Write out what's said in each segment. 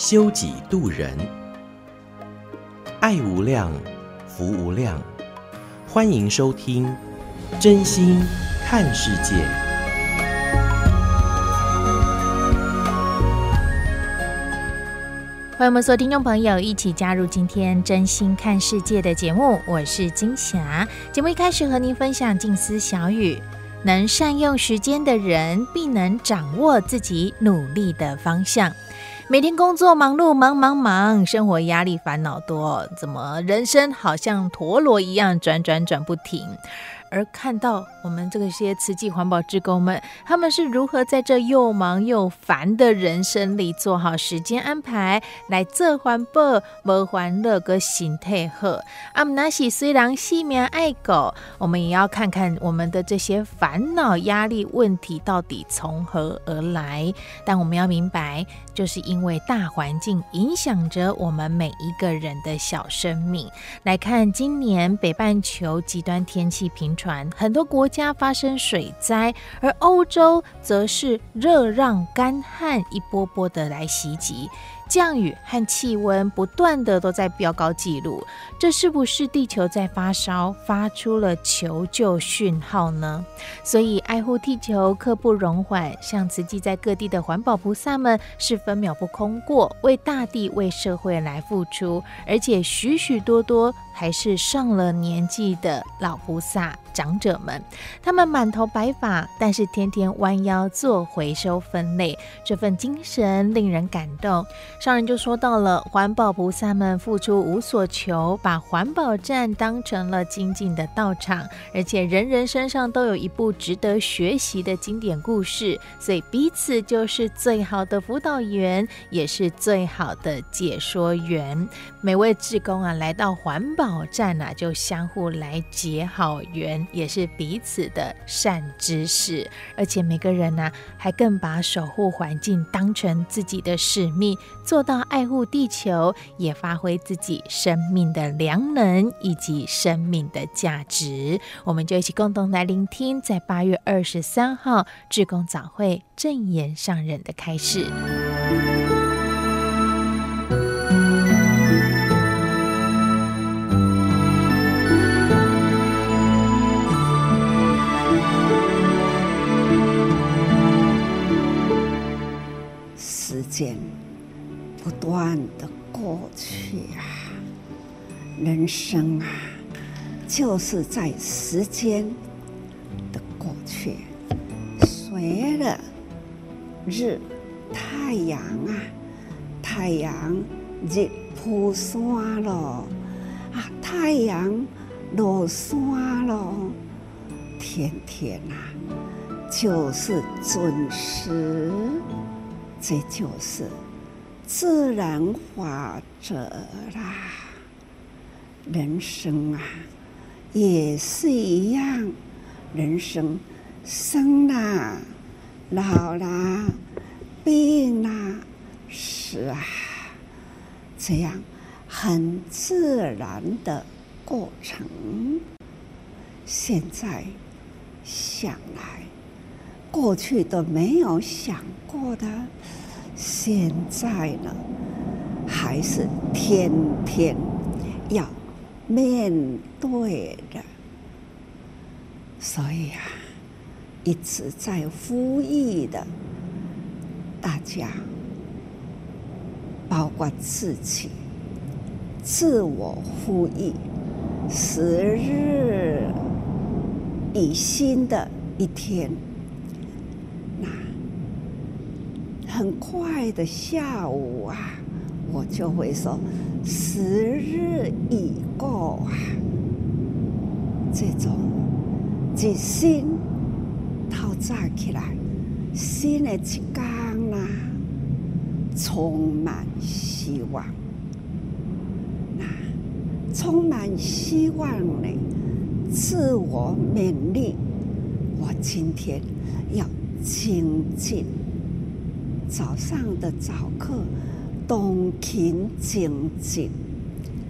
修己度人，爱无量，福无量，欢迎收听真心看世界，欢迎我们所有听众朋友一起加入今天真心看世界的节目，我是金霞。节目一开始和您分享静思小语：能善用时间的人，必能掌握自己努力的方向。每天工作忙碌，忙忙忙，生活压力烦恼多，怎么人生好像陀螺一样转转转不停？而看到我们这些慈济环保志工们，他们是如何在这又忙又烦的人生里做好时间安排，来做环保、谋欢乐个心态好。阿姆纳西虽然性命爱狗，我们也要看看我们的这些烦恼、压力问题到底从何而来。但我们要明白，就是因为大环境影响着我们每一个人的小生命。来看今年北半球极端天气频传，很多国家发生水灾，而欧洲则是热浪、干旱一波波的来袭击。降雨和气温不断的都在飙高纪录，这是不是地球在发烧，发出了求救讯号呢？所以爱护地球刻不容缓，像慈济在各地的环保菩萨们是分秒不空过，为大地、为社会来付出，而且许许多多还是上了年纪的老菩萨。长者们，他们满头白发，但是天天弯腰做回收分类，这份精神令人感动。上人就说到了，环保菩萨们付出无所求，把环保站当成了精进的道场，而且人人身上都有一部值得学习的经典故事，所以彼此就是最好的辅导员，也是最好的解说员。每位志工啊，来到环保站啊，就相互来结好缘。也是彼此的善知识，而且每个人呢、还更把守护环境当成自己的使命，做到爱护地球，也发挥自己生命的良能以及生命的价值。我们就一起共同来聆听，在八月二十三号志工早会正言上人的开示。间不断的过去啊，人生啊，就是在时间的过去，随了日太阳啊，太阳日出山了啊，太阳落山了，天天啊，就是准时。这就是自然法则啦，人生啊，也是一样，人生生啦、老啦、病啦、死啊，这样很自然的过程。现在想来。过去都没有想过的，现在呢，还是天天要面对的，所以啊，一直在呼吁的，大家，包括自己，自我呼吁，十日以新的一天。很快的下午啊，我就会说：时日已过啊，这种一心透早起来，新的一天啦，充满。希望，那充满希望呢，自我勉励。我今天要精进，早上的早课，动情静静，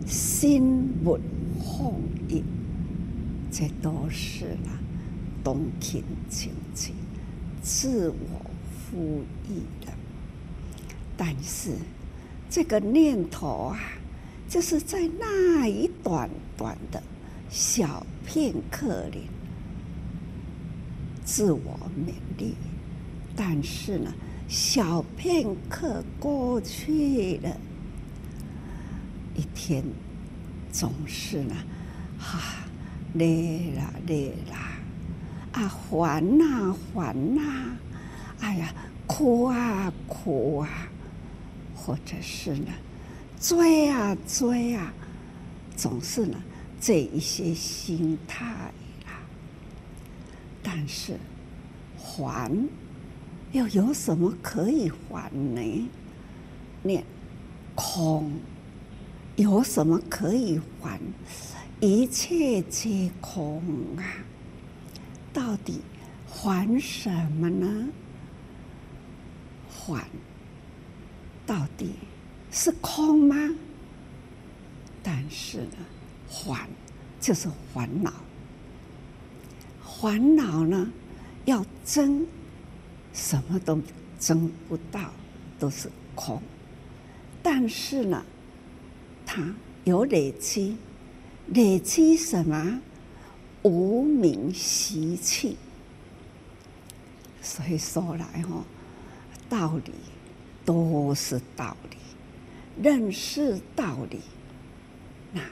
心无放逸，这都是啦，动情静静，自我富裕的。但是这个念头啊，就是在那一短短的小片刻里。自我勉励，但是呢，小片刻过去了，一天总是呢，哈、啊，累了累了，啊，烦呐烦呐，哎呀，哭啊哭啊，或者是呢，追啊追啊，总是呢，这一些心态啦。但是，还又有什么可以还呢？念空，有什么可以还？一切皆空啊！到底还什么呢？还到底是空吗？但是呢，还就是烦恼。烦恼呢，要争，什么都争不到，都是空。但是呢，它有累积，累积什么？无明习气。所以说来哈，道理都是道理，认识道理，那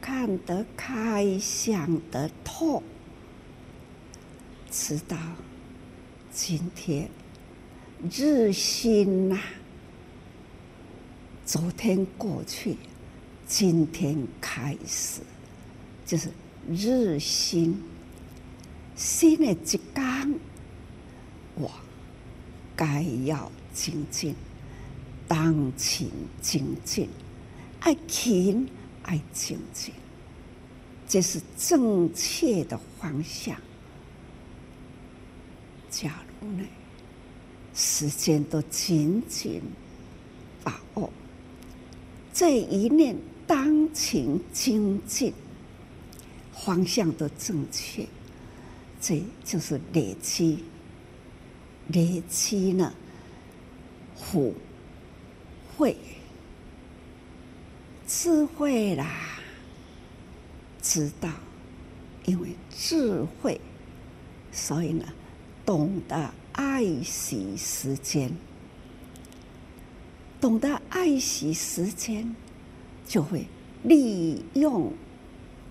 看得开，想得透。知道今天日新呐、昨天过去，今天开始，就是日新。新的一天，我该要精进，当勤精进，爱勤爱精进，这是正确的方向。叫呢，时间都紧紧把握，这一念当勤精进，方向都正确，这就是累积，累积呢，福慧智慧啦，知道，因为智慧，所以呢。懂得爱惜时间，懂得爱惜时间，就会利用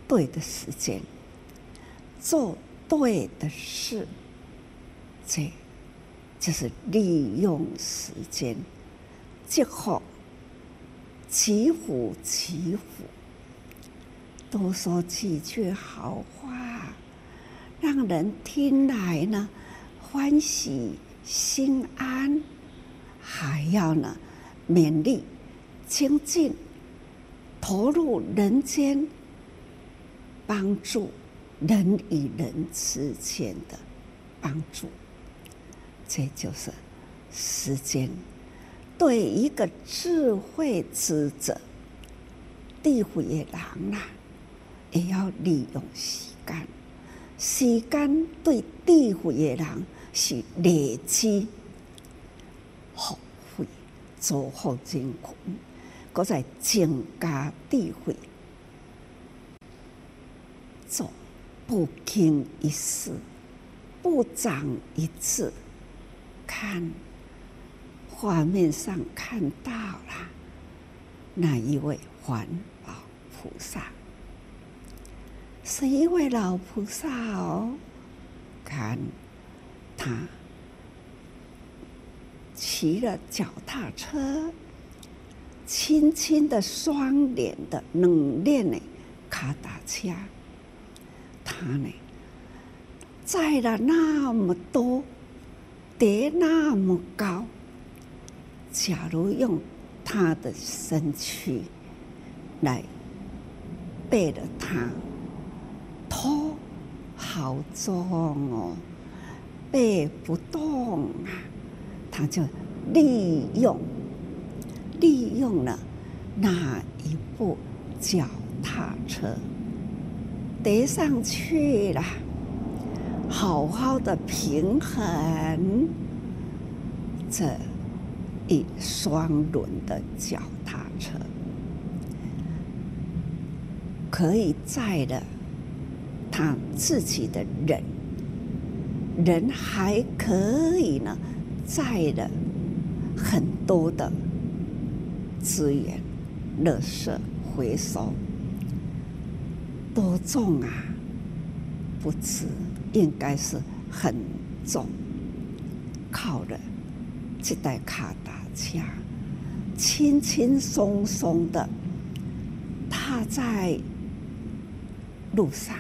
对的时间，做对的事。这就是利用时间，最后祈福祈福，多说几句好话，让人听来呢。欢喜心安，还要呢勉励精进，投入人间，帮助人与人之间的帮助，这就是时间。对一个智慧之者，地府也难啊，也要利用时间。时间对地府也难。是累积福慧，做好真苦，搁在增加智慧，做不经一事，不长一智。看画面上看到了那一位环保菩萨，是一位老菩萨哦，看。他骑了脚踏车，轻轻的双脸的冷链呢，卡达车，他呢载了那么多，叠那么高。假如用他的身躯来背了他，头好重哦，背不动啊，他就利用利用了那一部脚踏车，叠上去了，好好的平衡这一双轮的脚踏车，可以载了他自己的人，人还可以呢，载的很多的资源，垃圾回收，多重啊？不止，应该是很重，靠着。这台卡达车，轻轻松松的踏在路上，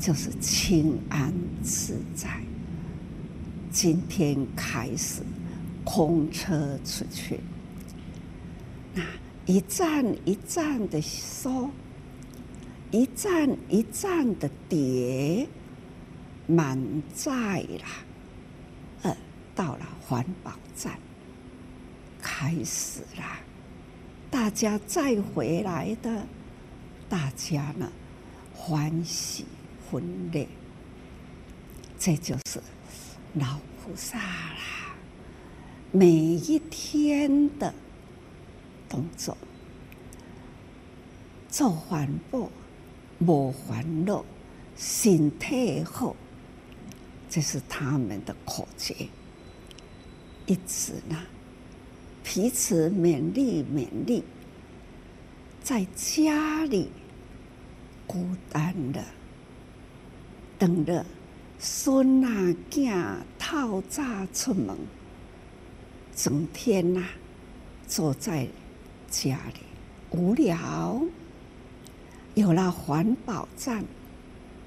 就是轻安自在。今天开始空车出去，那一站一站的收，一站一站的叠，满载了。呃到了环保站，开始了，大家再回来的，大家呢欢喜分裂，这就是老菩萨啦。每一天的动作，做环保，无烦恼，身体好，这是他们的口诀。一直呢，彼此勉励勉励，在家里孤单的，等着孙啊囝透早出门，整天呐坐在家里无聊。有了环保站，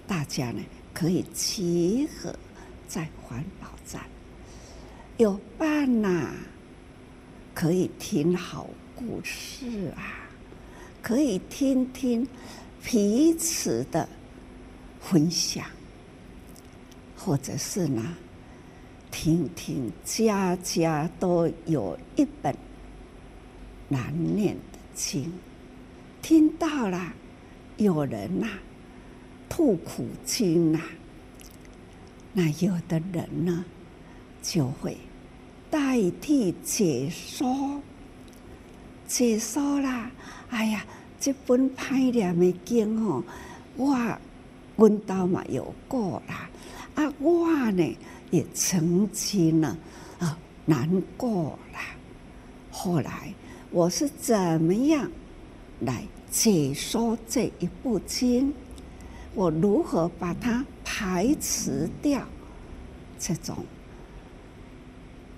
大家呢可以集合在环保站。有伴呐、可以听好故事啊，可以听听彼此的分享，或者是呢，听听家家都有一本难念的经，听到了有人呐、吐苦经呐、那有的人呢？就会代替解说，解说啦！哎呀，这本歹念的经哦，我闻到嘛有过啦，啊，我呢也曾经呢啊难过啦。后来我是怎么样来解说这一部经？我如何把它排斥掉？这种。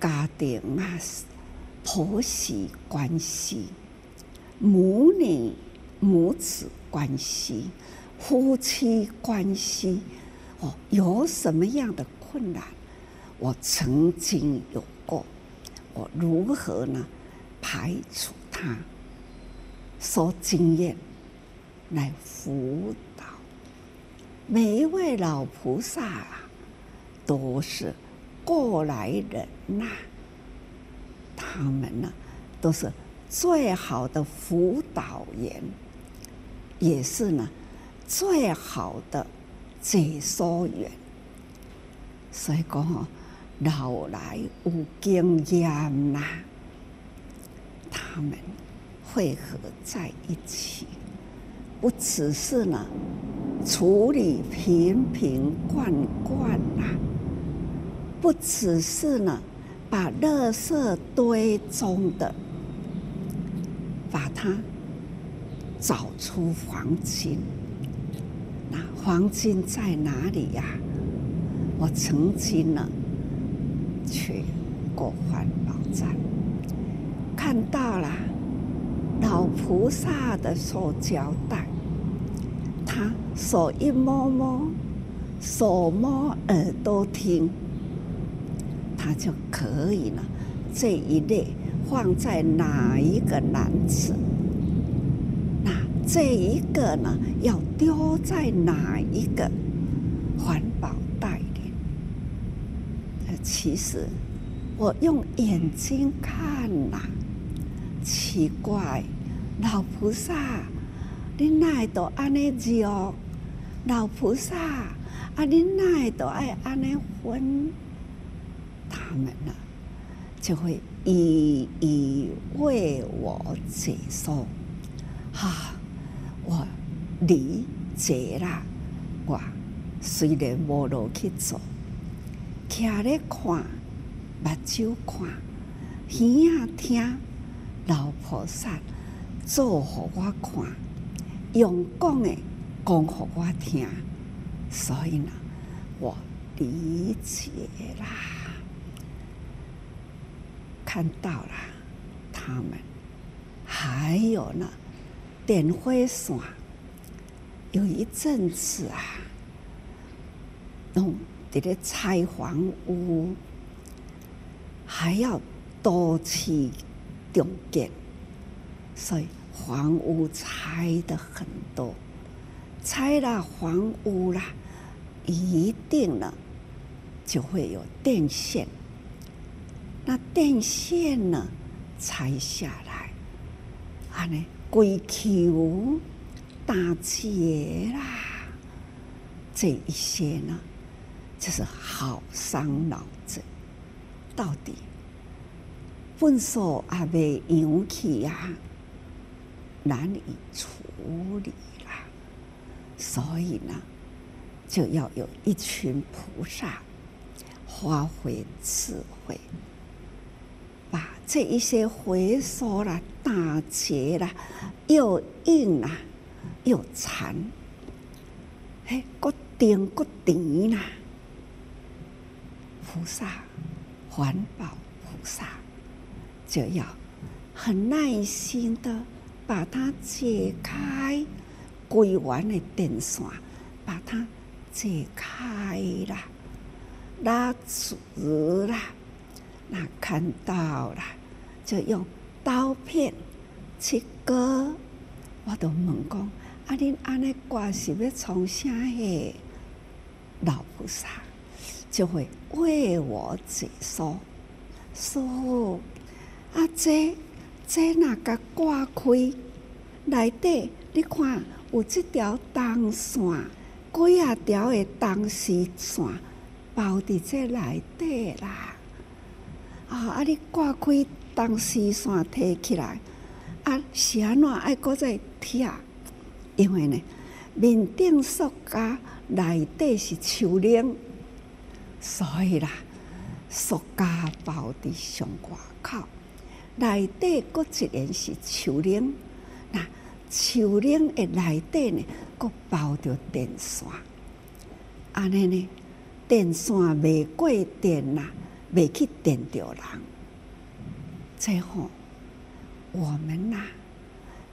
家庭啊，婆媳关系、母女母子关系、夫妻关系，哦，有什么样的困难？我曾经有过，我如何呢？排除它，说经验来辅导每一位老菩萨啊，都是。过来人呐、他们呢都是最好的辅导员，也是呢最好的解说员。所以讲，老来有经验呐，他们汇合在一起，不只是呢处理瓶瓶罐罐呐。不只是呢，把垃圾堆中的，把它找出黄金。那黄金在哪里呀？我曾经呢去过环保站，看到了老菩萨的塑胶袋，他手一摸摸，手摸耳朵听。他就可以呢，这一类放在哪一个篮子？这一个呢，要丢在哪一个环保袋里？其实我用眼睛看呐，奇怪，老菩萨，你哪都安尼叫？老菩萨，啊，你哪都爱安尼分？他们呢，就会一一为我解说。哈、啊，理解啦。我虽然无路去做，徛咧看，目睭看，耳仔听，老菩萨做互我看，用讲的讲互我听，所以呢，我理解啦。看到了他们，还有呢，电火线。有一阵子啊，弄这个拆房屋，还要多次重建，所以房屋拆的很多。拆了房屋啦，一定呢，就会有电线。那电线呢？拆下来，啊呢，归球打劫啦，这一些呢，就是好伤脑子。到底粪扫也未扬起呀，难以处理啦。所以呢，就要有一群菩萨发挥智慧。把这一些回收了、打劫了，又硬啊，又残，嘿，个钉个钉啦，菩萨，环保菩萨就要很耐心的把它解开，归完的电线，把它解开了，拉直了。那看到了，就用刀片去割。我都问讲：啊，恁安尼挂是要从啥？嘿？老菩萨就会为我解说，说：啊，这这哪个挂开？内底你看有这条铜线，几啊条的铜丝线包伫这内底啦。啊！啊！你挂开铜丝线提起来，啊，是安怎？爱搁再贴？因为呢，面顶塑胶内底是树龄，所以啦，塑胶包在上外口，内底搁一层是树龄。那树龄的内底呢，搁包着电线。安尼呢，电线未过电啦。未去电着人，最后我们呐，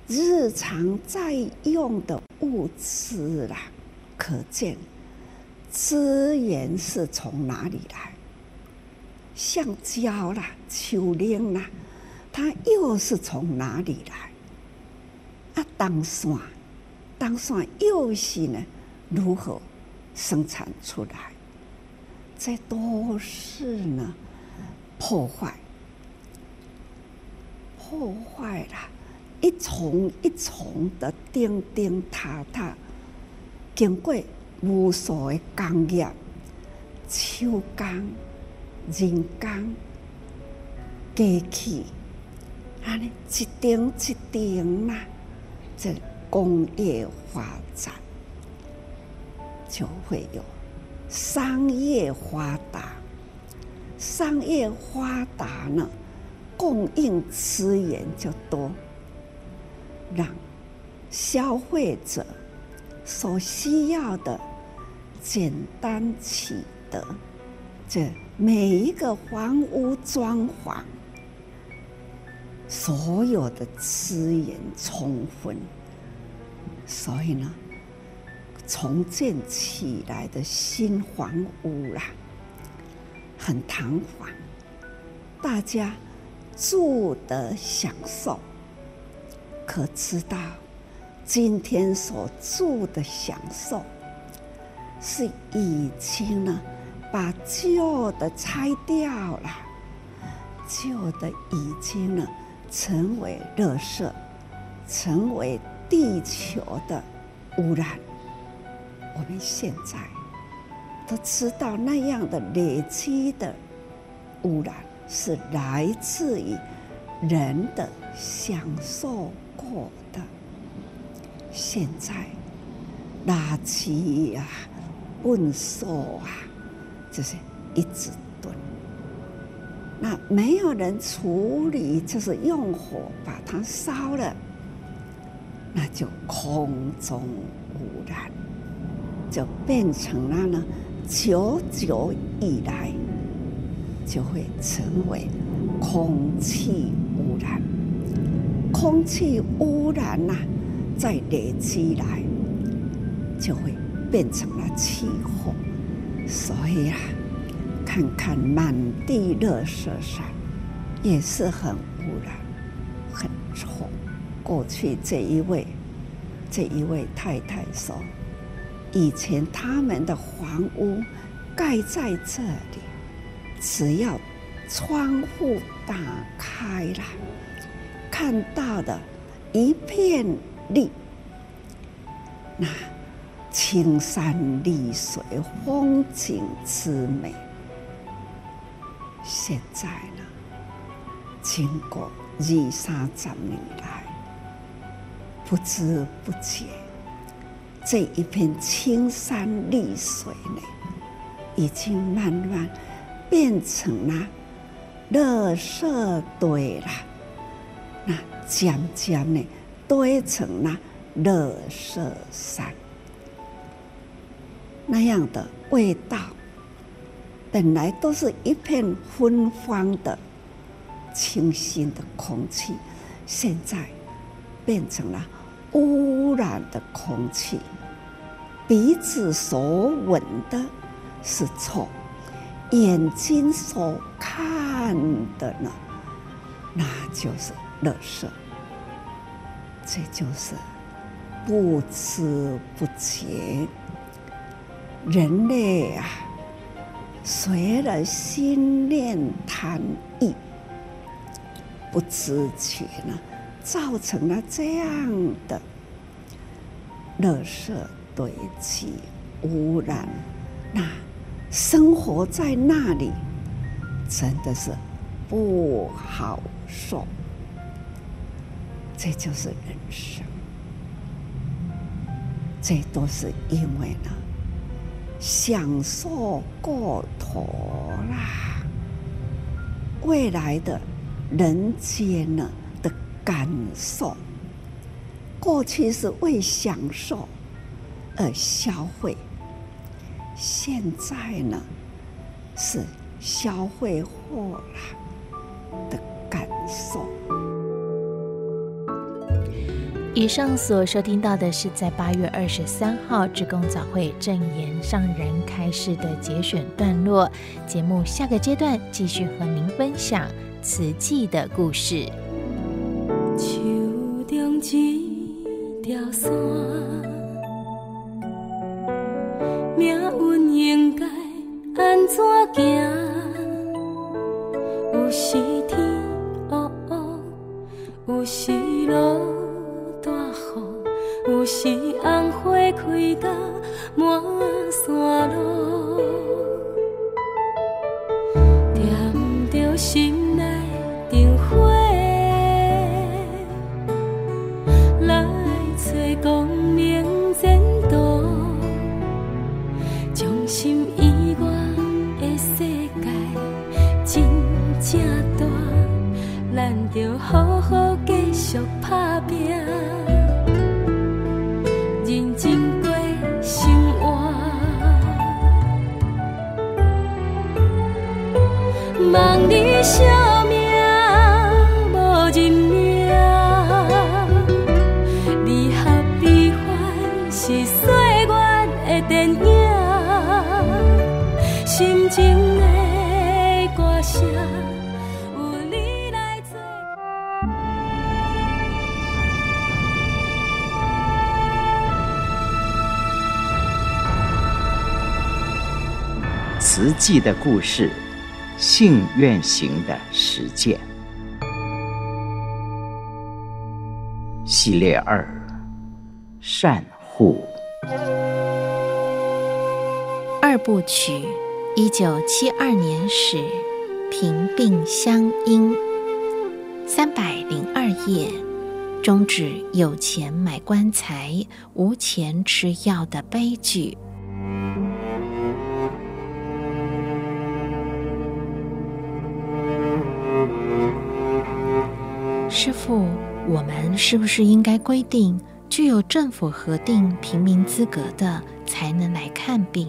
日常在用的物资啦，可见资源是从哪里来？橡胶啦、树龄啦，它又是从哪里来？啊，当线，当线又是呢，如何生产出来？这都是呢，破坏，破坏了，一重一重的钉钉塔塔，经过无数的工业、手工、人工、机器，啊，一钉一钉呐，这工业发展就会有。商业发达，商业发达呢，供应资源就多，让消费者所需要的简单取得，这每一个房屋装潢，所有的资源充分，所以呢。重建起来的新房屋啦，很堂皇，大家住的享受，可知道今天所住的享受，是已经呢把旧的拆掉了，旧的已经呢成为垃圾，成为地球的污染。我们现在都知道那样的累积的污染。是来自于人的享受过的。现在垃圾呀、粪扫啊，就是一直囤。那没有人处理，就是用火把它烧了，那就空中污染，就变成了呢，久久以来。就会成为空气污染，空气污染呐、啊，再累积来，就会变成了气候。所以啊，看看满地垃圾山，也是很污染，很臭。过去这一位，这一位太太说，以前他们的房屋盖在这里。只要窗户打开了，看到的一片绿，那青山绿水，风景之美。现在呢，经过二三十年来，不知不觉，这一片青山绿水呢，已经慢慢。变成了垃圾堆了，那渐渐的堆成了乐色山，那样的味道，本来都是一片芬芳的清新的空气，现在变成了污染的空气，鼻子所闻的是臭。眼睛所看的呢，那就是垃圾。这就是不知不觉，人类啊，随了心念贪欲，不知觉呢，造成了这样的垃圾堆积、污染，那。生活在那里真的是不好受，这就是人生。这都是因为呢，享受过头啦。未来的人间呢的感受，过去是为享受而消费。现在呢，是消费货了的感受。以上所收听到的是在八月二十三号志工早会证言上人开示的节选段落。节目下个阶段继续和您分享慈济的故事。树中一条线命运应该安怎行？记的故事，信愿行的实践。系列二：善护。二部曲，一九七二年始，平病相因，三百零二页，终止有钱买棺材，无钱吃药的悲剧。师傅，我们是不是应该规定，具有政府核定平民资格的才能来看病？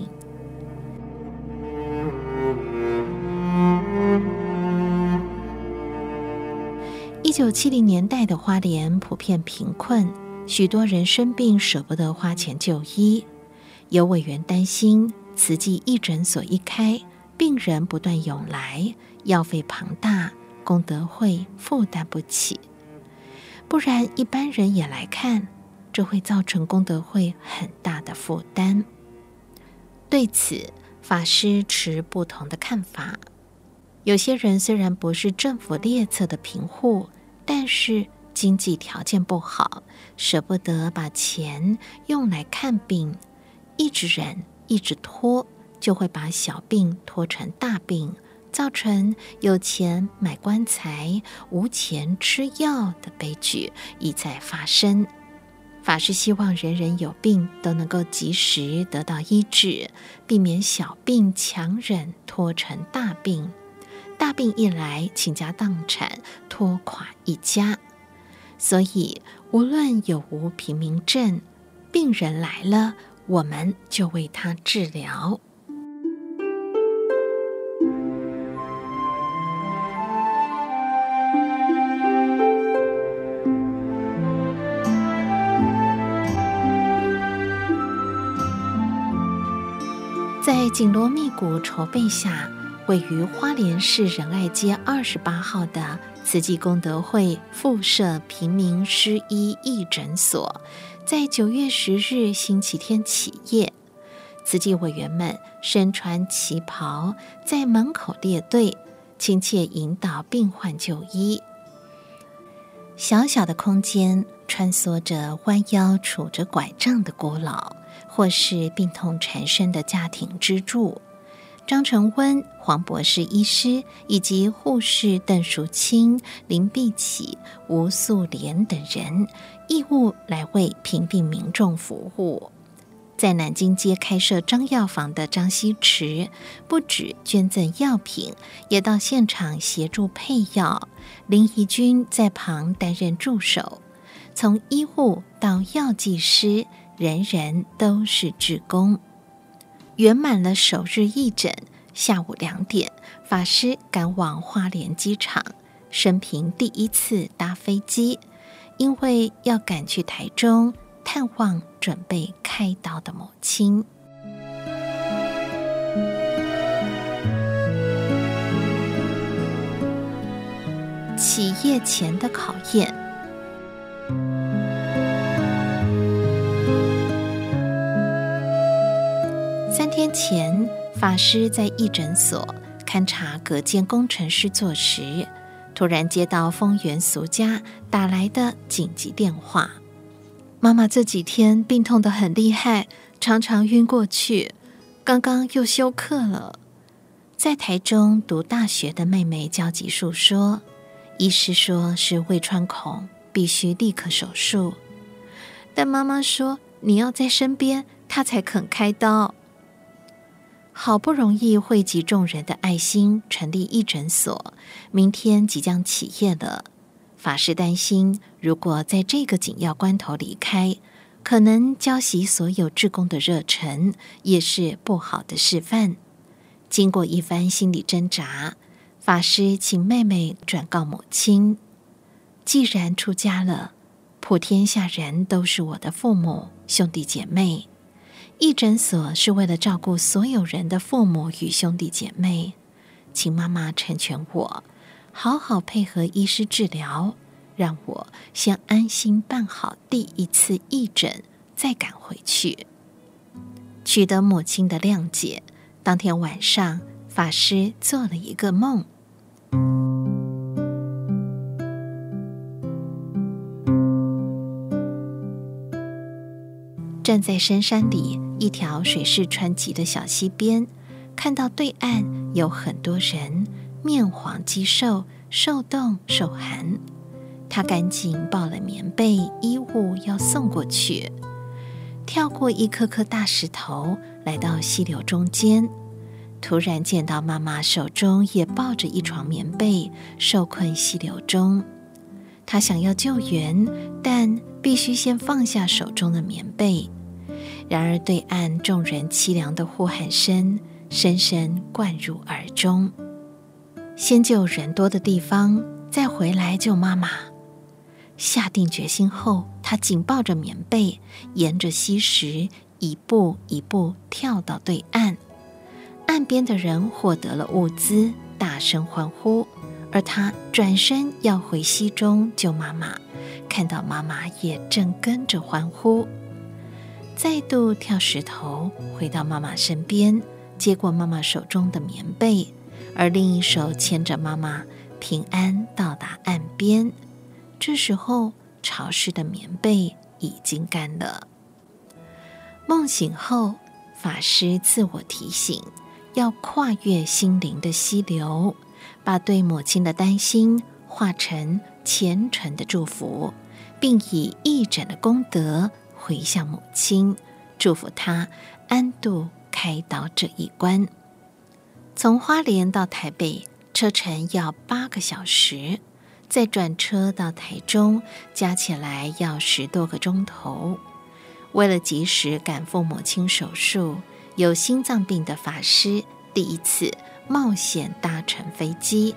一九七零年代的花莲普遍贫困，许多人生病舍不得花钱就医。有委员担心，慈济义诊所一开，病人不断涌来，药费庞大。功德会负担不起，不然一般人也来看，这会造成功德会很大的负担。对此，法师持不同的看法。有些人虽然不是政府列册的贫户，但是经济条件不好，舍不得把钱用来看病，一直忍，一直拖，就会把小病拖成大病。造成有钱买棺材，无钱吃药的悲剧一再发生。法师希望人人有病都能够及时得到医治，避免小病强忍拖成大病，大病一来倾家荡产，拖垮一家。所以，无论有无平民症，病人来了，我们就为他治疗。在紧锣密鼓筹备下，位于花莲市仁爱街二十八号的慈济功德会附设平民失医义诊所，在九月十日星期天起业。慈济委员们身穿旗袍，在门口列队，亲切引导病患就医。小小的空间，穿梭着弯腰杵着拐杖的孤老。或是病痛缠身的家庭支柱，张成温、黄博士医师以及护士邓淑清、林碧琪、吴素莲等人，义务来为贫病民众服务。在南京街开设张药房的张希池，不止捐赠药品，也到现场协助配药。林怡君在旁担任助手，从医护到药剂师。人人都是志工，圆满了首日义诊。下午两点，法师赶往花莲机场，生平第一次搭飞机，因为要赶去台中探望准备开刀的母亲。起业前的考验。法师在义诊所勘察隔间工程师做时，突然接到丰原俗家打来的紧急电话：“妈妈这几天病痛得很厉害，常常晕过去，刚刚又休克了。”在台中读大学的妹妹焦急诉说：“医师说是胃穿孔，必须立刻手术。但妈妈说你要在身边，她才肯开刀。”好不容易汇集众人的爱心，成立义诊所，明天即将起业了。法师担心，如果在这个紧要关头离开，可能浇熄所有志工的热忱，也是不好的示范。经过一番心理挣扎，法师请妹妹转告母亲：既然出家了，普天下人都是我的父母、兄弟姐妹。义诊所是为了照顾所有人的父母与兄弟姐妹，请妈妈成全我，好好配合医师治疗，让我先安心办好第一次义诊，再赶回去。取得母亲的谅解，当天晚上，法师做了一个梦。站在深山里一条水势湍急的小溪边，看到对岸有很多人，面黄肌瘦，受冻受寒。他赶紧抱了棉被衣物要送过去，跳过一颗颗大石头，来到溪流中间，突然见到妈妈手中也抱着一床棉被，受困溪流中。他想要救援，但必须先放下手中的棉被。然而，对岸众人凄凉的呼喊声深深灌入耳中。先救人多的地方，再回来救妈妈。下定决心后，他紧抱着棉被，沿着溪石一步一步跳到对岸。岸边的人获得了物资，大声欢呼，而他转身要回溪中救妈妈，看到妈妈也正跟着欢呼。再度跳石头，回到妈妈身边，接过妈妈手中的棉被，而另一手牵着妈妈，平安到达岸边。这时候，潮湿的棉被已经干了。梦醒后，法师自我提醒，要跨越心灵的溪流，把对母亲的担心化成虔诚的祝福，并以义诊的功德。回向母亲，祝福她安度开刀这一关。从花莲到台北，车程要八个小时，再转车到台中，加起来要十多个钟头。为了及时赶赴母亲手术，有心脏病的法师第一次冒险搭乘飞机。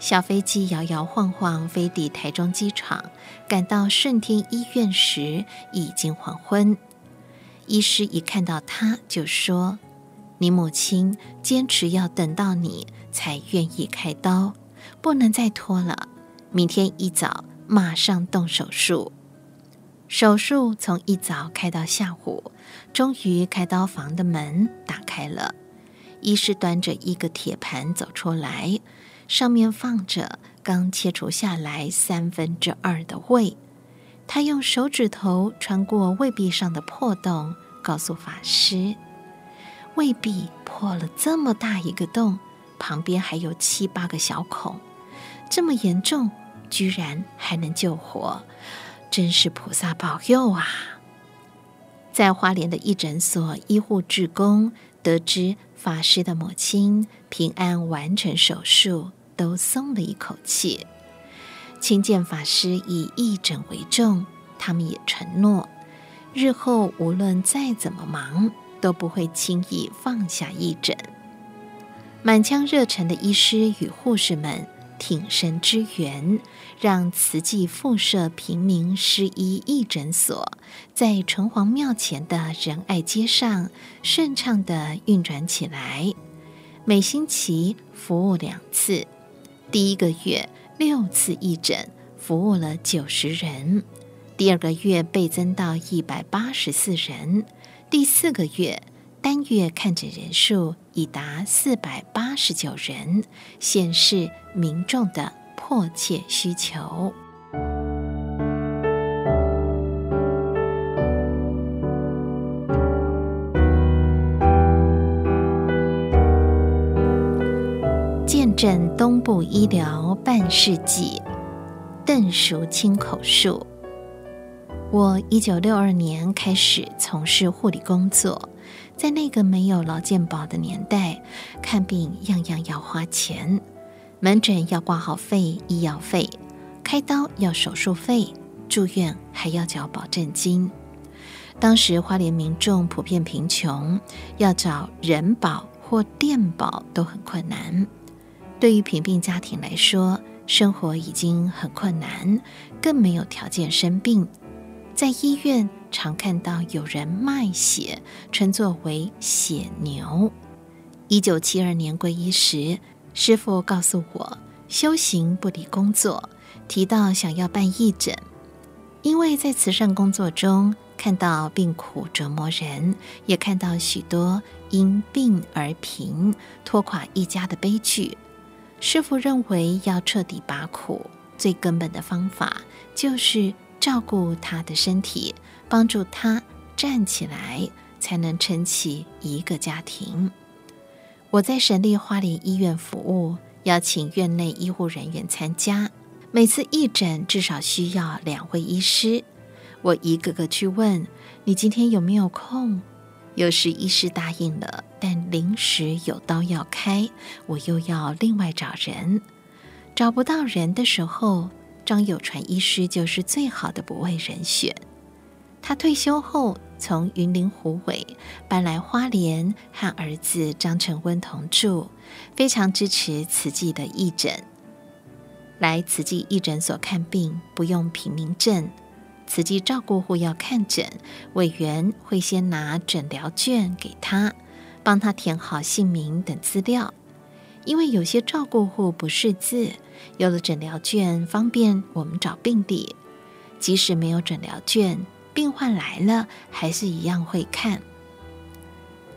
小飞机摇摇晃晃飞抵台中机场，赶到顺天医院时已经黄昏。医师一看到他，就说：“你母亲坚持要等到你才愿意开刀，不能再拖了。明天一早马上动手术。”手术从一早开到下午，终于开刀房的门打开了。医师端着一个铁盘走出来。上面放着刚切除下来三分之二的胃，他用手指头穿过胃壁上的破洞，告诉法师：“胃壁破了这么大一个洞，旁边还有七八个小孔，这么严重，居然还能救活，真是菩萨保佑啊！”在花莲的义诊所，医护志工得知法师的母亲平安完成手术。都松了一口气，清见法师以义诊为重，他们也承诺，日后无论再怎么忙，都不会轻易放下义诊。满腔热忱的医师与护士们挺身支援，让慈济附设平民师医义诊所在城隍庙前的仁爱街上顺畅地运转起来，每星期服务两次。第一个月六次义诊，服务了九十人；第二个月倍增到一百八十四人；第四个月单月看诊人数已达四百八十九人，显示民众的迫切需求。镇东部医疗半世纪，邓淑清口述。我一九六二年开始从事护理工作，在那个没有劳健保的年代，看病样样要花钱，门诊要挂号费、医药费，开刀要手术费，住院还要缴保证金。当时花莲民众普遍贫穷，要找人保或电保都很困难。对于贫病家庭来说，生活已经很困难，更没有条件生病。在医院常看到有人卖血，称作为血牛。一九七二年皈依时，师父告诉我，修行不离工作，提到想要办义诊，因为在慈善工作中看到病苦折磨人，也看到许多因病而贫，拖垮一家的悲剧。师傅认为，要彻底拔苦，最根本的方法就是照顾他的身体，帮助他站起来，才能撑起一个家庭。我在省立花莲医院服务，邀请院内医护人员参加，每次义诊至少需要两位医师。我一个个去问：“你今天有没有空？”有时医师答应了，但临时有刀要开，我又要另外找人。找不到人的时候，张有传医师就是最好的补位人选。他退休后从云林虎尾搬来花莲，和儿子张成温同住，非常支持慈济的义诊。来慈济义诊所看病不用凭名证。慈济照顾户要看诊，委员会先拿诊疗卷给他，帮他填好姓名等资料。因为有些照顾户不识字，有了诊疗卷方便我们找病历。即使没有诊疗卷，病患来了还是一样会看。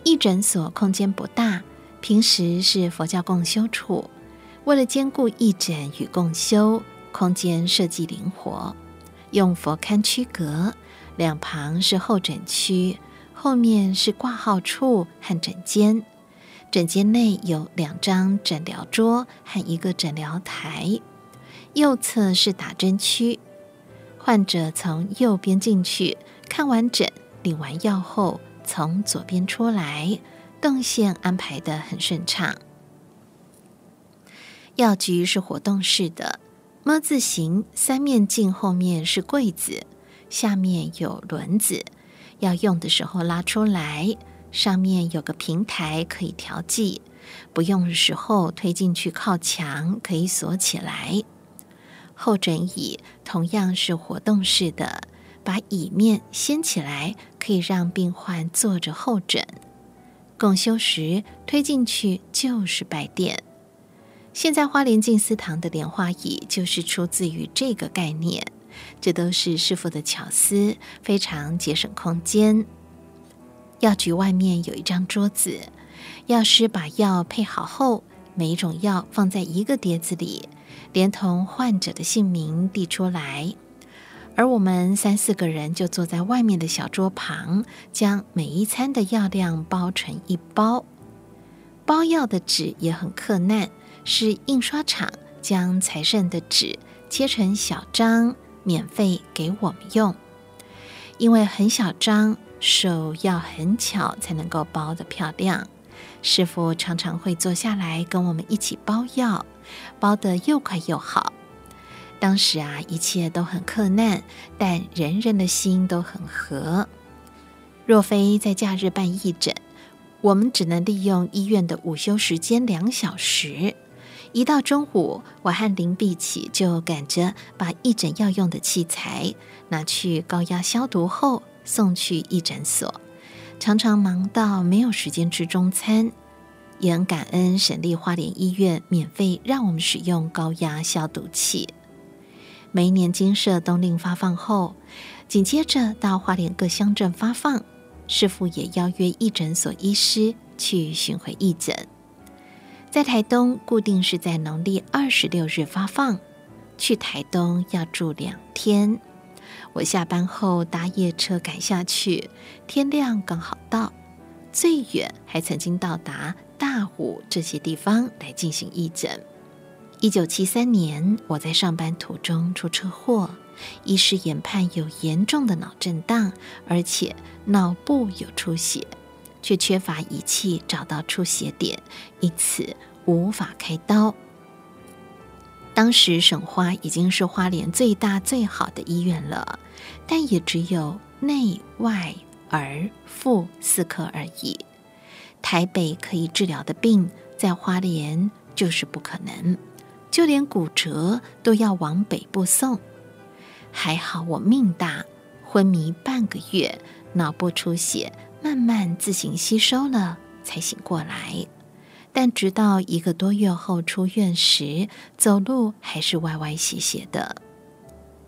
义诊所空间不大，平时是佛教共修处，为了兼顾义诊与共修，空间设计灵活。用佛龛区隔，两旁是候诊区，后面是挂号处和诊间。诊间内有两张诊疗桌和一个诊疗台，右侧是打针区。患者从右边进去，看完诊、领完药后，从左边出来，动线安排的很顺畅。药局是活动式的。么字形三面镜后面是柜子，下面有轮子，要用的时候拉出来，上面有个平台可以调剂，不用的时候推进去靠墙可以锁起来。后枕椅同样是活动式的，把椅面掀起来，可以让病患坐着候诊。共修时推进去就是拜垫。现在花莲静思堂的莲花椅就是出自于这个概念，这都是师傅的巧思，非常节省空间。药局外面有一张桌子，药师把药配好后，每一种药放在一个碟子里，连同患者的姓名递出来，而我们三四个人就坐在外面的小桌旁，将每一餐的药量包成一包。包药的纸也很克难。是印刷厂将裁剩的纸切成小张，免费给我们用。因为很小张，手要很巧才能够包得漂亮。师傅常常会坐下来跟我们一起包药，包得又快又好。当时啊，一切都很困难，但人人的心都很和。若非在假日办义诊，我们只能利用医院的午休时间两小时。一到中午，我和林碧琪就赶着把义诊要用的器材拿去高压消毒后送去义诊所，常常忙到没有时间吃中餐。也很感恩省立花莲医院免费让我们使用高压消毒器。每一年精舍冬令发放后，紧接着到花莲各乡镇发放，师父也邀约义诊所医师去巡回义诊。在台东，固定是在农历二十六日发放。去台东要住两天。我下班后搭夜车赶下去，天亮刚好到。最远还曾经到达大武这些地方来进行义诊。一九七三年，我在上班途中出车祸，医师研判有严重的脑震荡，而且脑部有出血。却缺乏仪器找到出血点，因此无法开刀。当时省花已经是花莲最大最好的医院了，但也只有内外儿妇四科而已。台北可以治疗的病，在花莲就是不可能，就连骨折都要往北部送。还好我命大，昏迷半个月，脑部出血。慢慢自行吸收了，才醒过来。但直到一个多月后出院时，走路还是歪歪斜斜的。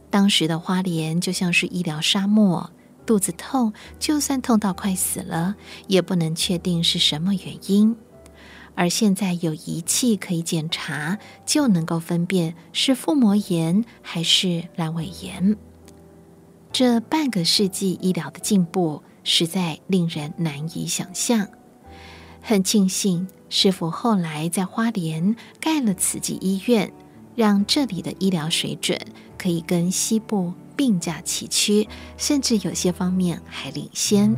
当时的花莲就像是医疗沙漠，肚子痛，就算痛到快死了，也不能确定是什么原因。而现在有仪器可以检查，就能够分辨是腹膜炎还是阑尾炎。这半个世纪医疗的进步，实在令人难以想象。很庆幸师傅后来在花莲盖了慈济医院，让这里的医疗水准可以跟西部并驾齐驱，甚至有些方面还领先。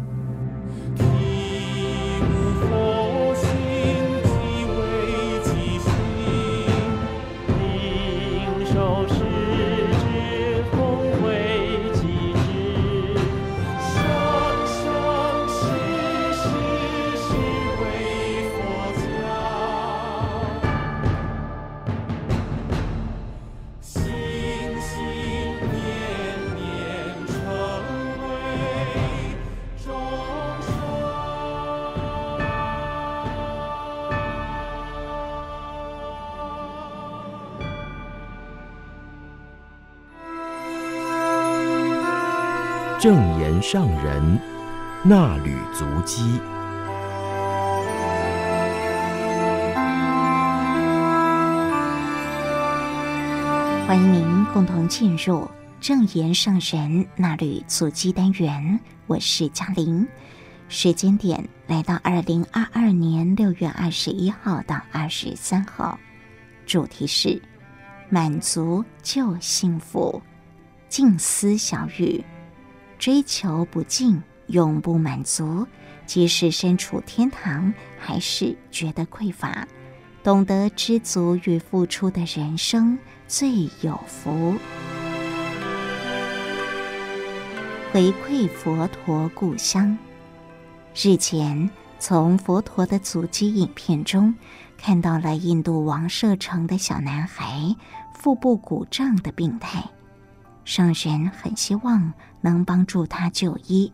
正言上人那履足迹，欢迎您共同进入正言上人那履足迹单元。我是嘉玲，时间点来到二零二二年六月二十一号到二十三号，主题是满足就幸福，静思小语。追求不尽，永不满足。即使身处天堂，还是觉得匮乏。懂得知足与付出的人生最有福。回馈佛陀故乡。日前，从佛陀的足迹影片中，看到了印度王舍城的小男孩腹部鼓胀的病态。上神很希望能帮助他就医，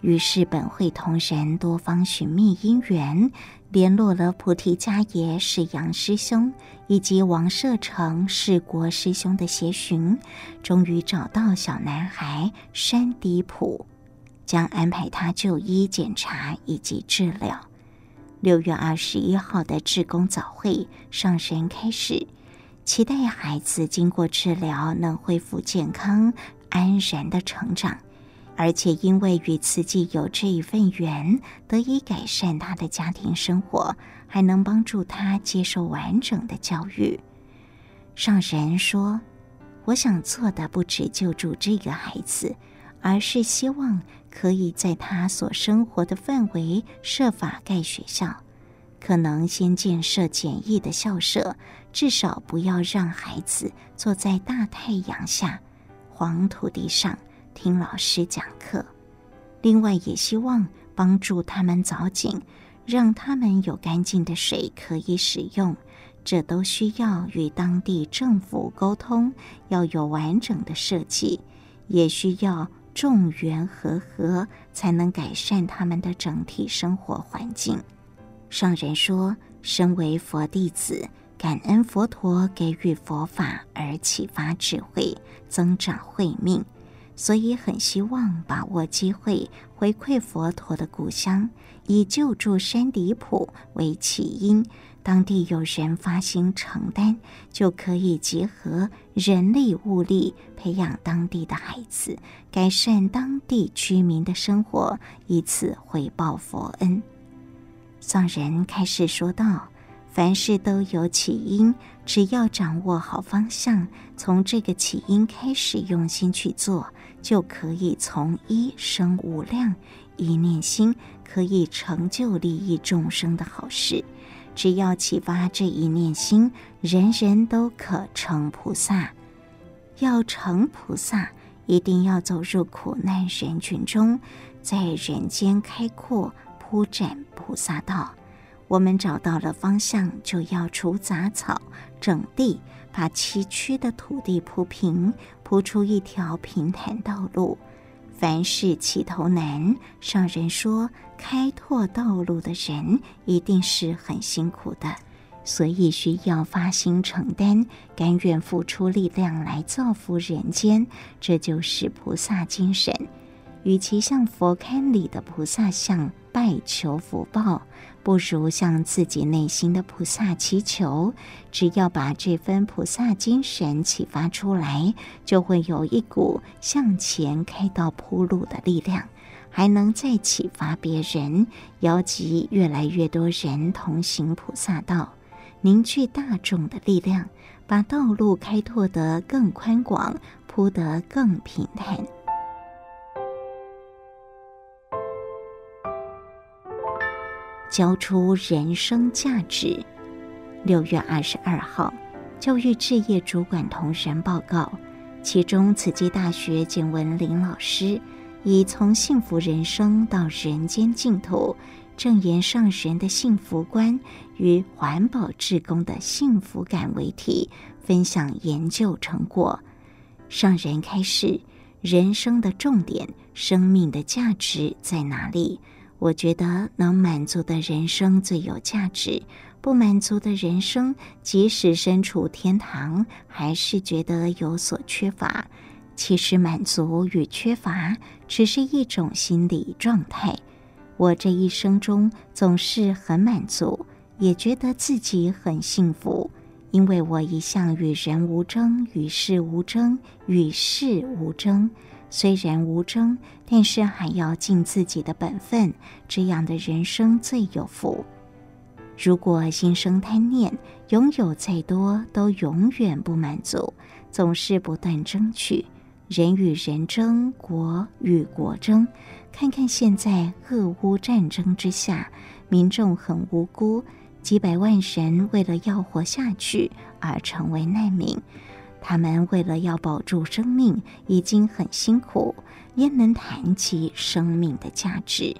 于是本会同仁多方寻觅因缘，联络了菩提迦耶释扬师兄以及王舍城释国师兄的协寻，终于找到小男孩山迪普，将安排他就医检查以及治疗。六月二十一号的志工早会，上神开始。期待孩子经过治疗能恢复健康、安然的成长，而且因为与自己有这一份缘，得以改善他的家庭生活，还能帮助他接受完整的教育。上人说：“我想做的不止救助这个孩子，而是希望可以在他所生活的范围设法盖学校。”可能先建设简易的校舍，至少不要让孩子坐在大太阳下、黄土地上听老师讲课。另外，也希望帮助他们凿井，让他们有干净的水可以使用。这都需要与当地政府沟通，要有完整的设计，也需要众缘和合，才能改善他们的整体生活环境。上人说：“身为佛弟子，感恩佛陀给予佛法而启发智慧，增长慧命，所以很希望把握机会回馈佛陀的故乡，以救助山迪普为起因。当地有人发心承担，就可以结合人力物力，培养当地的孩子，改善当地居民的生活，以此回报佛恩。”上人开始说道：“凡事都有起因，只要掌握好方向，从这个起因开始用心去做，就可以从一生无量，一念心可以成就利益众生的好事。只要启发这一念心，人人都可成菩萨。要成菩萨，一定要走入苦难人群中，在人间开阔。”铺展菩萨道，我们找到了方向，就要除杂草、整地，把崎岖的土地铺平，铺出一条平坦道路。凡事起头难，上人说，开拓道路的人一定是很辛苦的，所以需要发心承担，甘愿付出力量来造福人间，这就是菩萨精神。与其向佛龛里的菩萨像拜求福报，不如向自己内心的菩萨祈求。只要把这份菩萨精神启发出来，就会有一股向前开道铺路的力量，还能再启发别人，邀集越来越多人同行菩萨道，凝聚大众的力量，把道路开拓得更宽广，铺得更平坦。交出人生价值。六月二十二号，教育置业主管同仁报告，其中慈济大学简文林老师以“从幸福人生到人间净土，正言上人的幸福观与环保志工的幸福感”为题，分享研究成果。上人开示：人生的重点，生命的价值在哪里？我觉得能满足的人生最有价值，不满足的人生，即使身处天堂，还是觉得有所缺乏。其实满足与缺乏只是一种心理状态。我这一生中总是很满足，也觉得自己很幸福，因为我一向与人无争，与事无争，与世无争。虽然无争，但是还要尽自己的本分，这样的人生最有福。如果心生贪念，拥有再多都永远不满足，总是不断争取，人与人争，国与国争。看看现在俄乌战争之下，民众很无辜，几百万人为了要活下去而成为难民。他们为了要保住生命，已经很辛苦，焉能谈及生命的价值？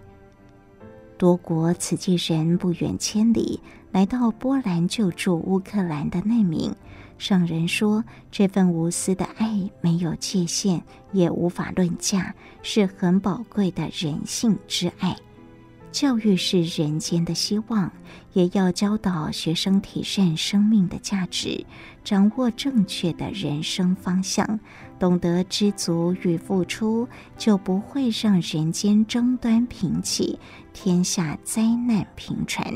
多国慈济人不远千里来到波兰救助乌克兰的难民。上人说，这份无私的爱没有界限，也无法论价，是很宝贵的人性之爱。教育是人间的希望，也要教导学生体认生命的价值，掌握正确的人生方向，懂得知足与付出，就不会让人间争端频起，天下灾难频传。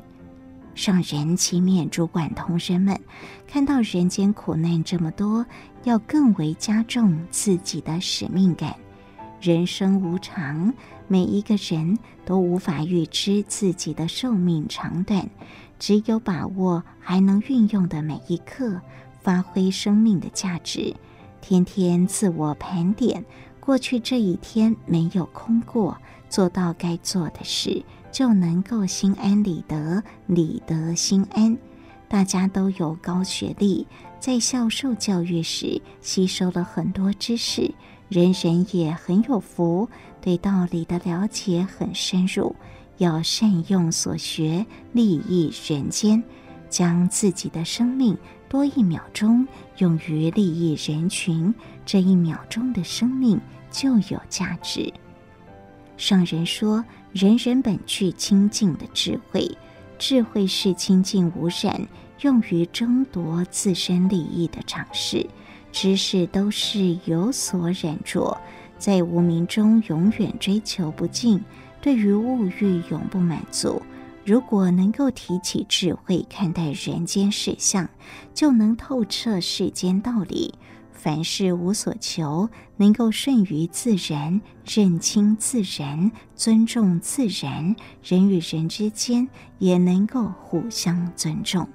上人期勉主管同仁们，看到人间苦难这么多，要更为加重自己的使命感。人生无常。每一个人都无法预知自己的寿命长短，只有把握还能运用的每一刻，发挥生命的价值。天天自我盘点，过去这一天没有空过，做到该做的事，就能够心安理得，理得心安。大家都有高学历，在校受教育时吸收了很多知识，人人也很有福。对道理的了解很深入，要善用所学，利益人间，将自己的生命多一秒钟用于利益人群，这一秒钟的生命就有价值。上人说：“人人本具清净的智慧，智慧是清净无染，用于争夺自身利益的常识，知识都是有所染着。”在无名中永远追求不尽，对于物欲永不满足。如果能够提起智慧看待人间事相，就能透彻世间道理。凡事无所求，能够顺于自然，认清自然，尊重自然，人与人之间也能够互相尊重。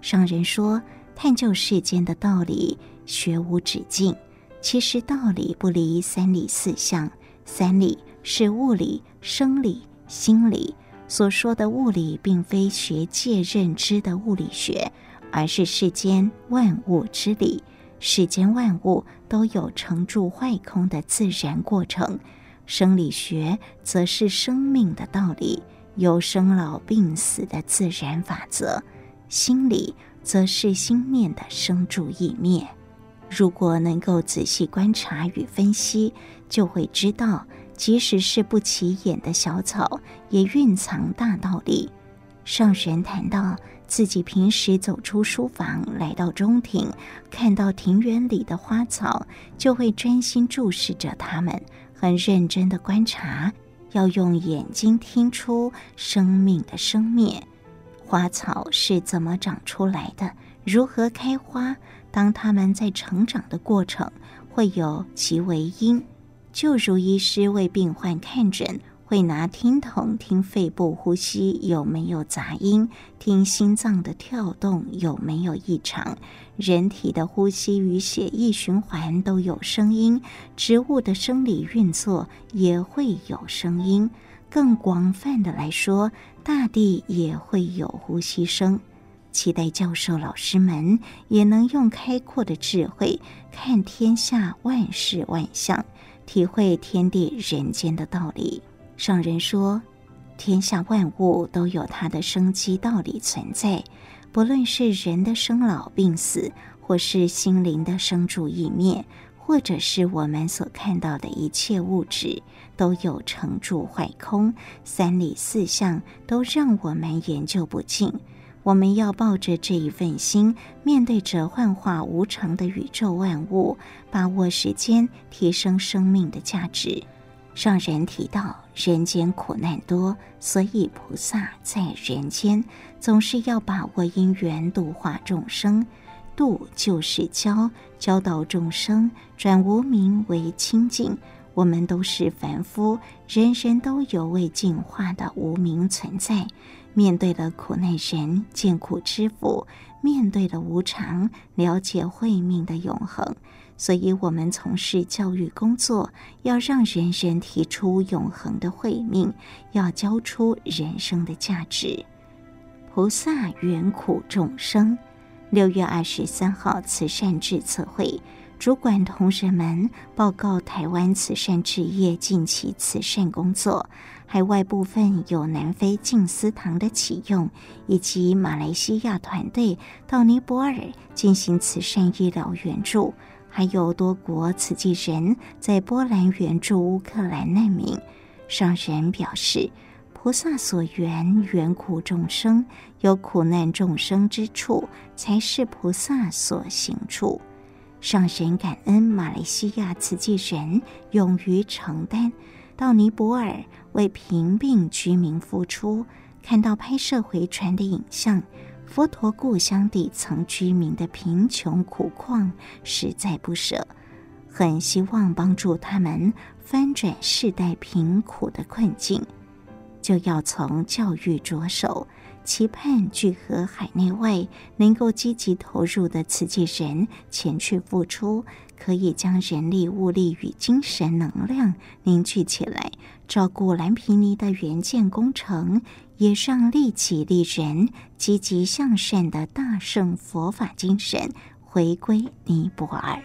上人说：“探究世间的道理，学无止境。”其实道理不离三理四象，三理是物理、生理、心理。所说的物理，并非学界认知的物理学，而是世间万物之理。世间万物都有成住坏空的自然过程。生理学则是生命的道理，有生老病死的自然法则。心理则是心念的生住异灭。如果能够仔细观察与分析，就会知道，即使是不起眼的小草，也蕴藏大道理。上人谈到自己平时走出书房，来到中庭，看到庭园里的花草，就会专心注视着它们，很认真的观察，要用眼睛听出生命的生灭。花草是怎么长出来的？如何开花？当他们在成长的过程，会有其为因。就如医师为病患看诊，会拿听筒听肺部呼吸有没有杂音，听心脏的跳动有没有异常。人体的呼吸与血液循环都有声音，植物的生理运作也会有声音。更广泛的来说，大地也会有呼吸声。期待教授老师们也能用开阔的智慧看天下万事万象，体会天地人间的道理。上人说，天下万物都有它的生机道理存在。不论是人的生老病死，或是心灵的生住异灭，或者是我们所看到的一切物质，都有成住坏空、三理四相，都让我们研究不尽。我们要抱着这一份心，面对着幻化无常的宇宙万物，把握时间，提升生命的价值。上人提到，人间苦难多，所以菩萨在人间总是要把握因缘度化众生。度就是教，教导众生转无明为清净。我们都是凡夫，人人都有未净化的无明存在。面对了苦难人，见苦知福；面对了无常，了解慧命的永恒。所以，我们从事教育工作，要让人人提出永恒的慧命，要教出人生的价值。菩萨缘苦众生。六月二十三号慈善志测会，主管同仁们报告台湾慈善志业近期慈善工作。海外部分有南非静思堂的启用，以及马来西亚团队到尼泊尔进行慈善医疗援助。还有多国慈济人在波兰援助乌克兰难民。上人表示，菩萨所缘缘苦众生，有苦难众生之处，才是菩萨所行处。上人感恩马来西亚慈济人勇于承担，到尼泊尔为贫病居民付出，看到拍摄回传的影像。佛陀故乡底层居民的贫穷苦况，实在不舍，很希望帮助他们翻转世代贫苦的困境，就要从教育着手，期盼聚合海内外能够积极投入的慈济人前去付出，可以将人力物力与精神能量凝聚起来，照顾蓝毗尼的援建工程。也让利己利人、积极向善的大圣佛法精神回归尼泊尔。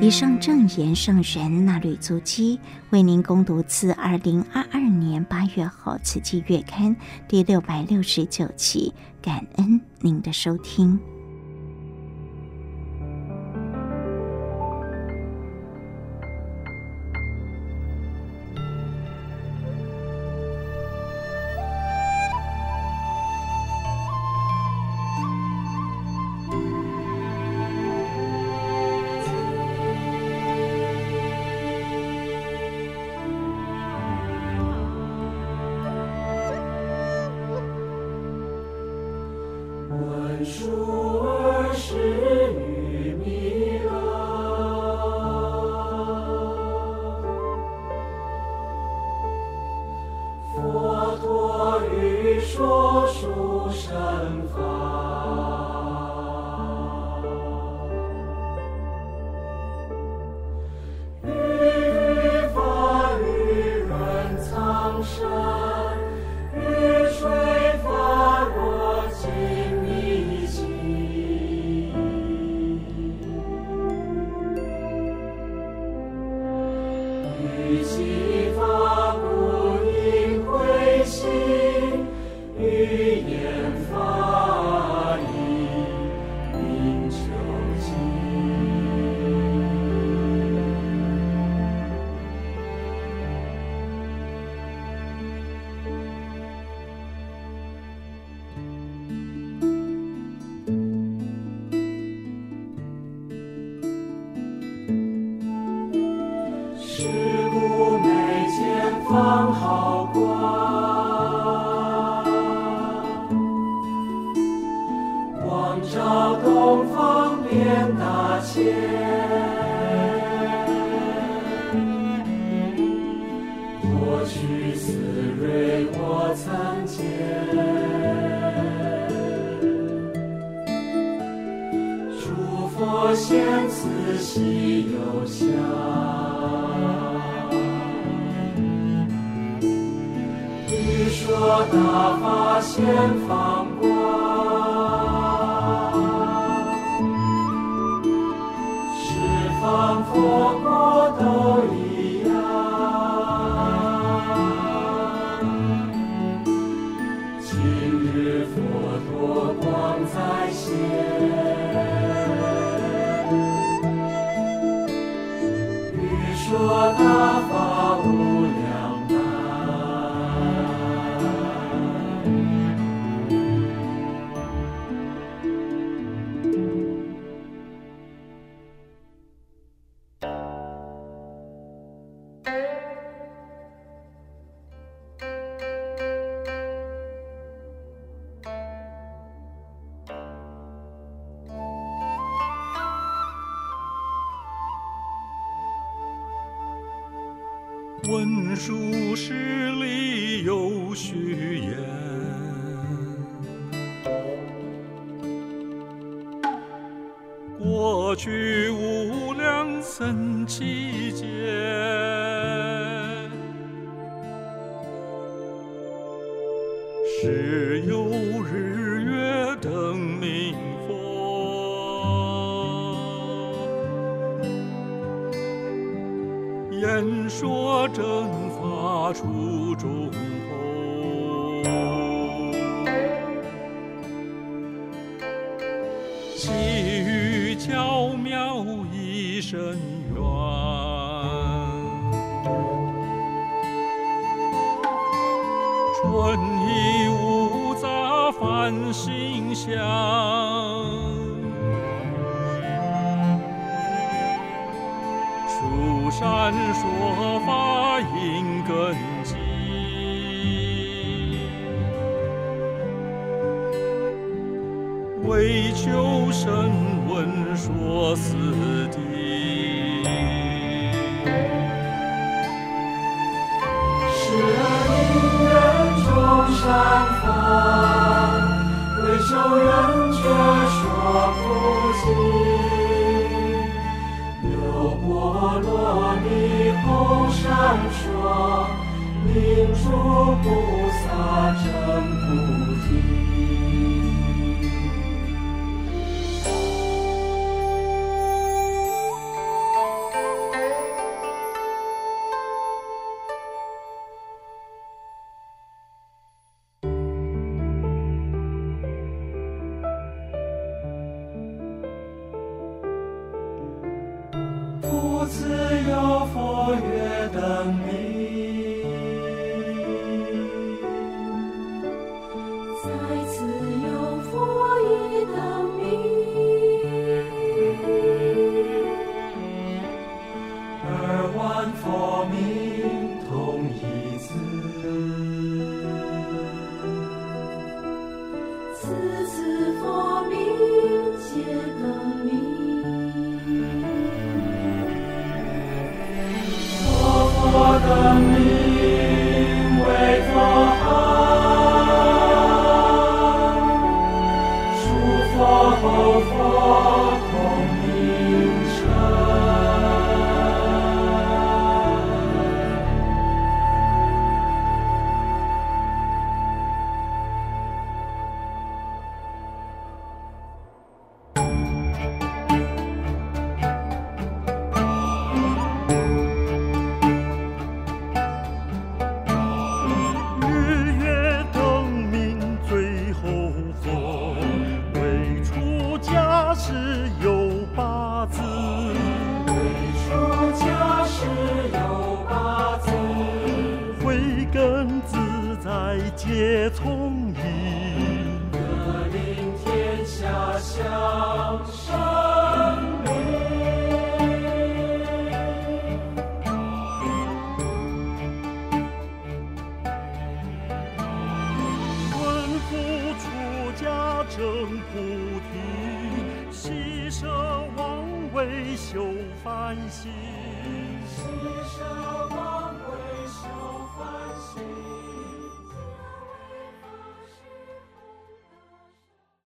以上正言圣人纳履足迹，为您攻读自二零二二年八月号《慈济月刊》第六百六十九期，感恩您的收听。去无量僧七间，时有日月灯明佛，演说正法出众。生命。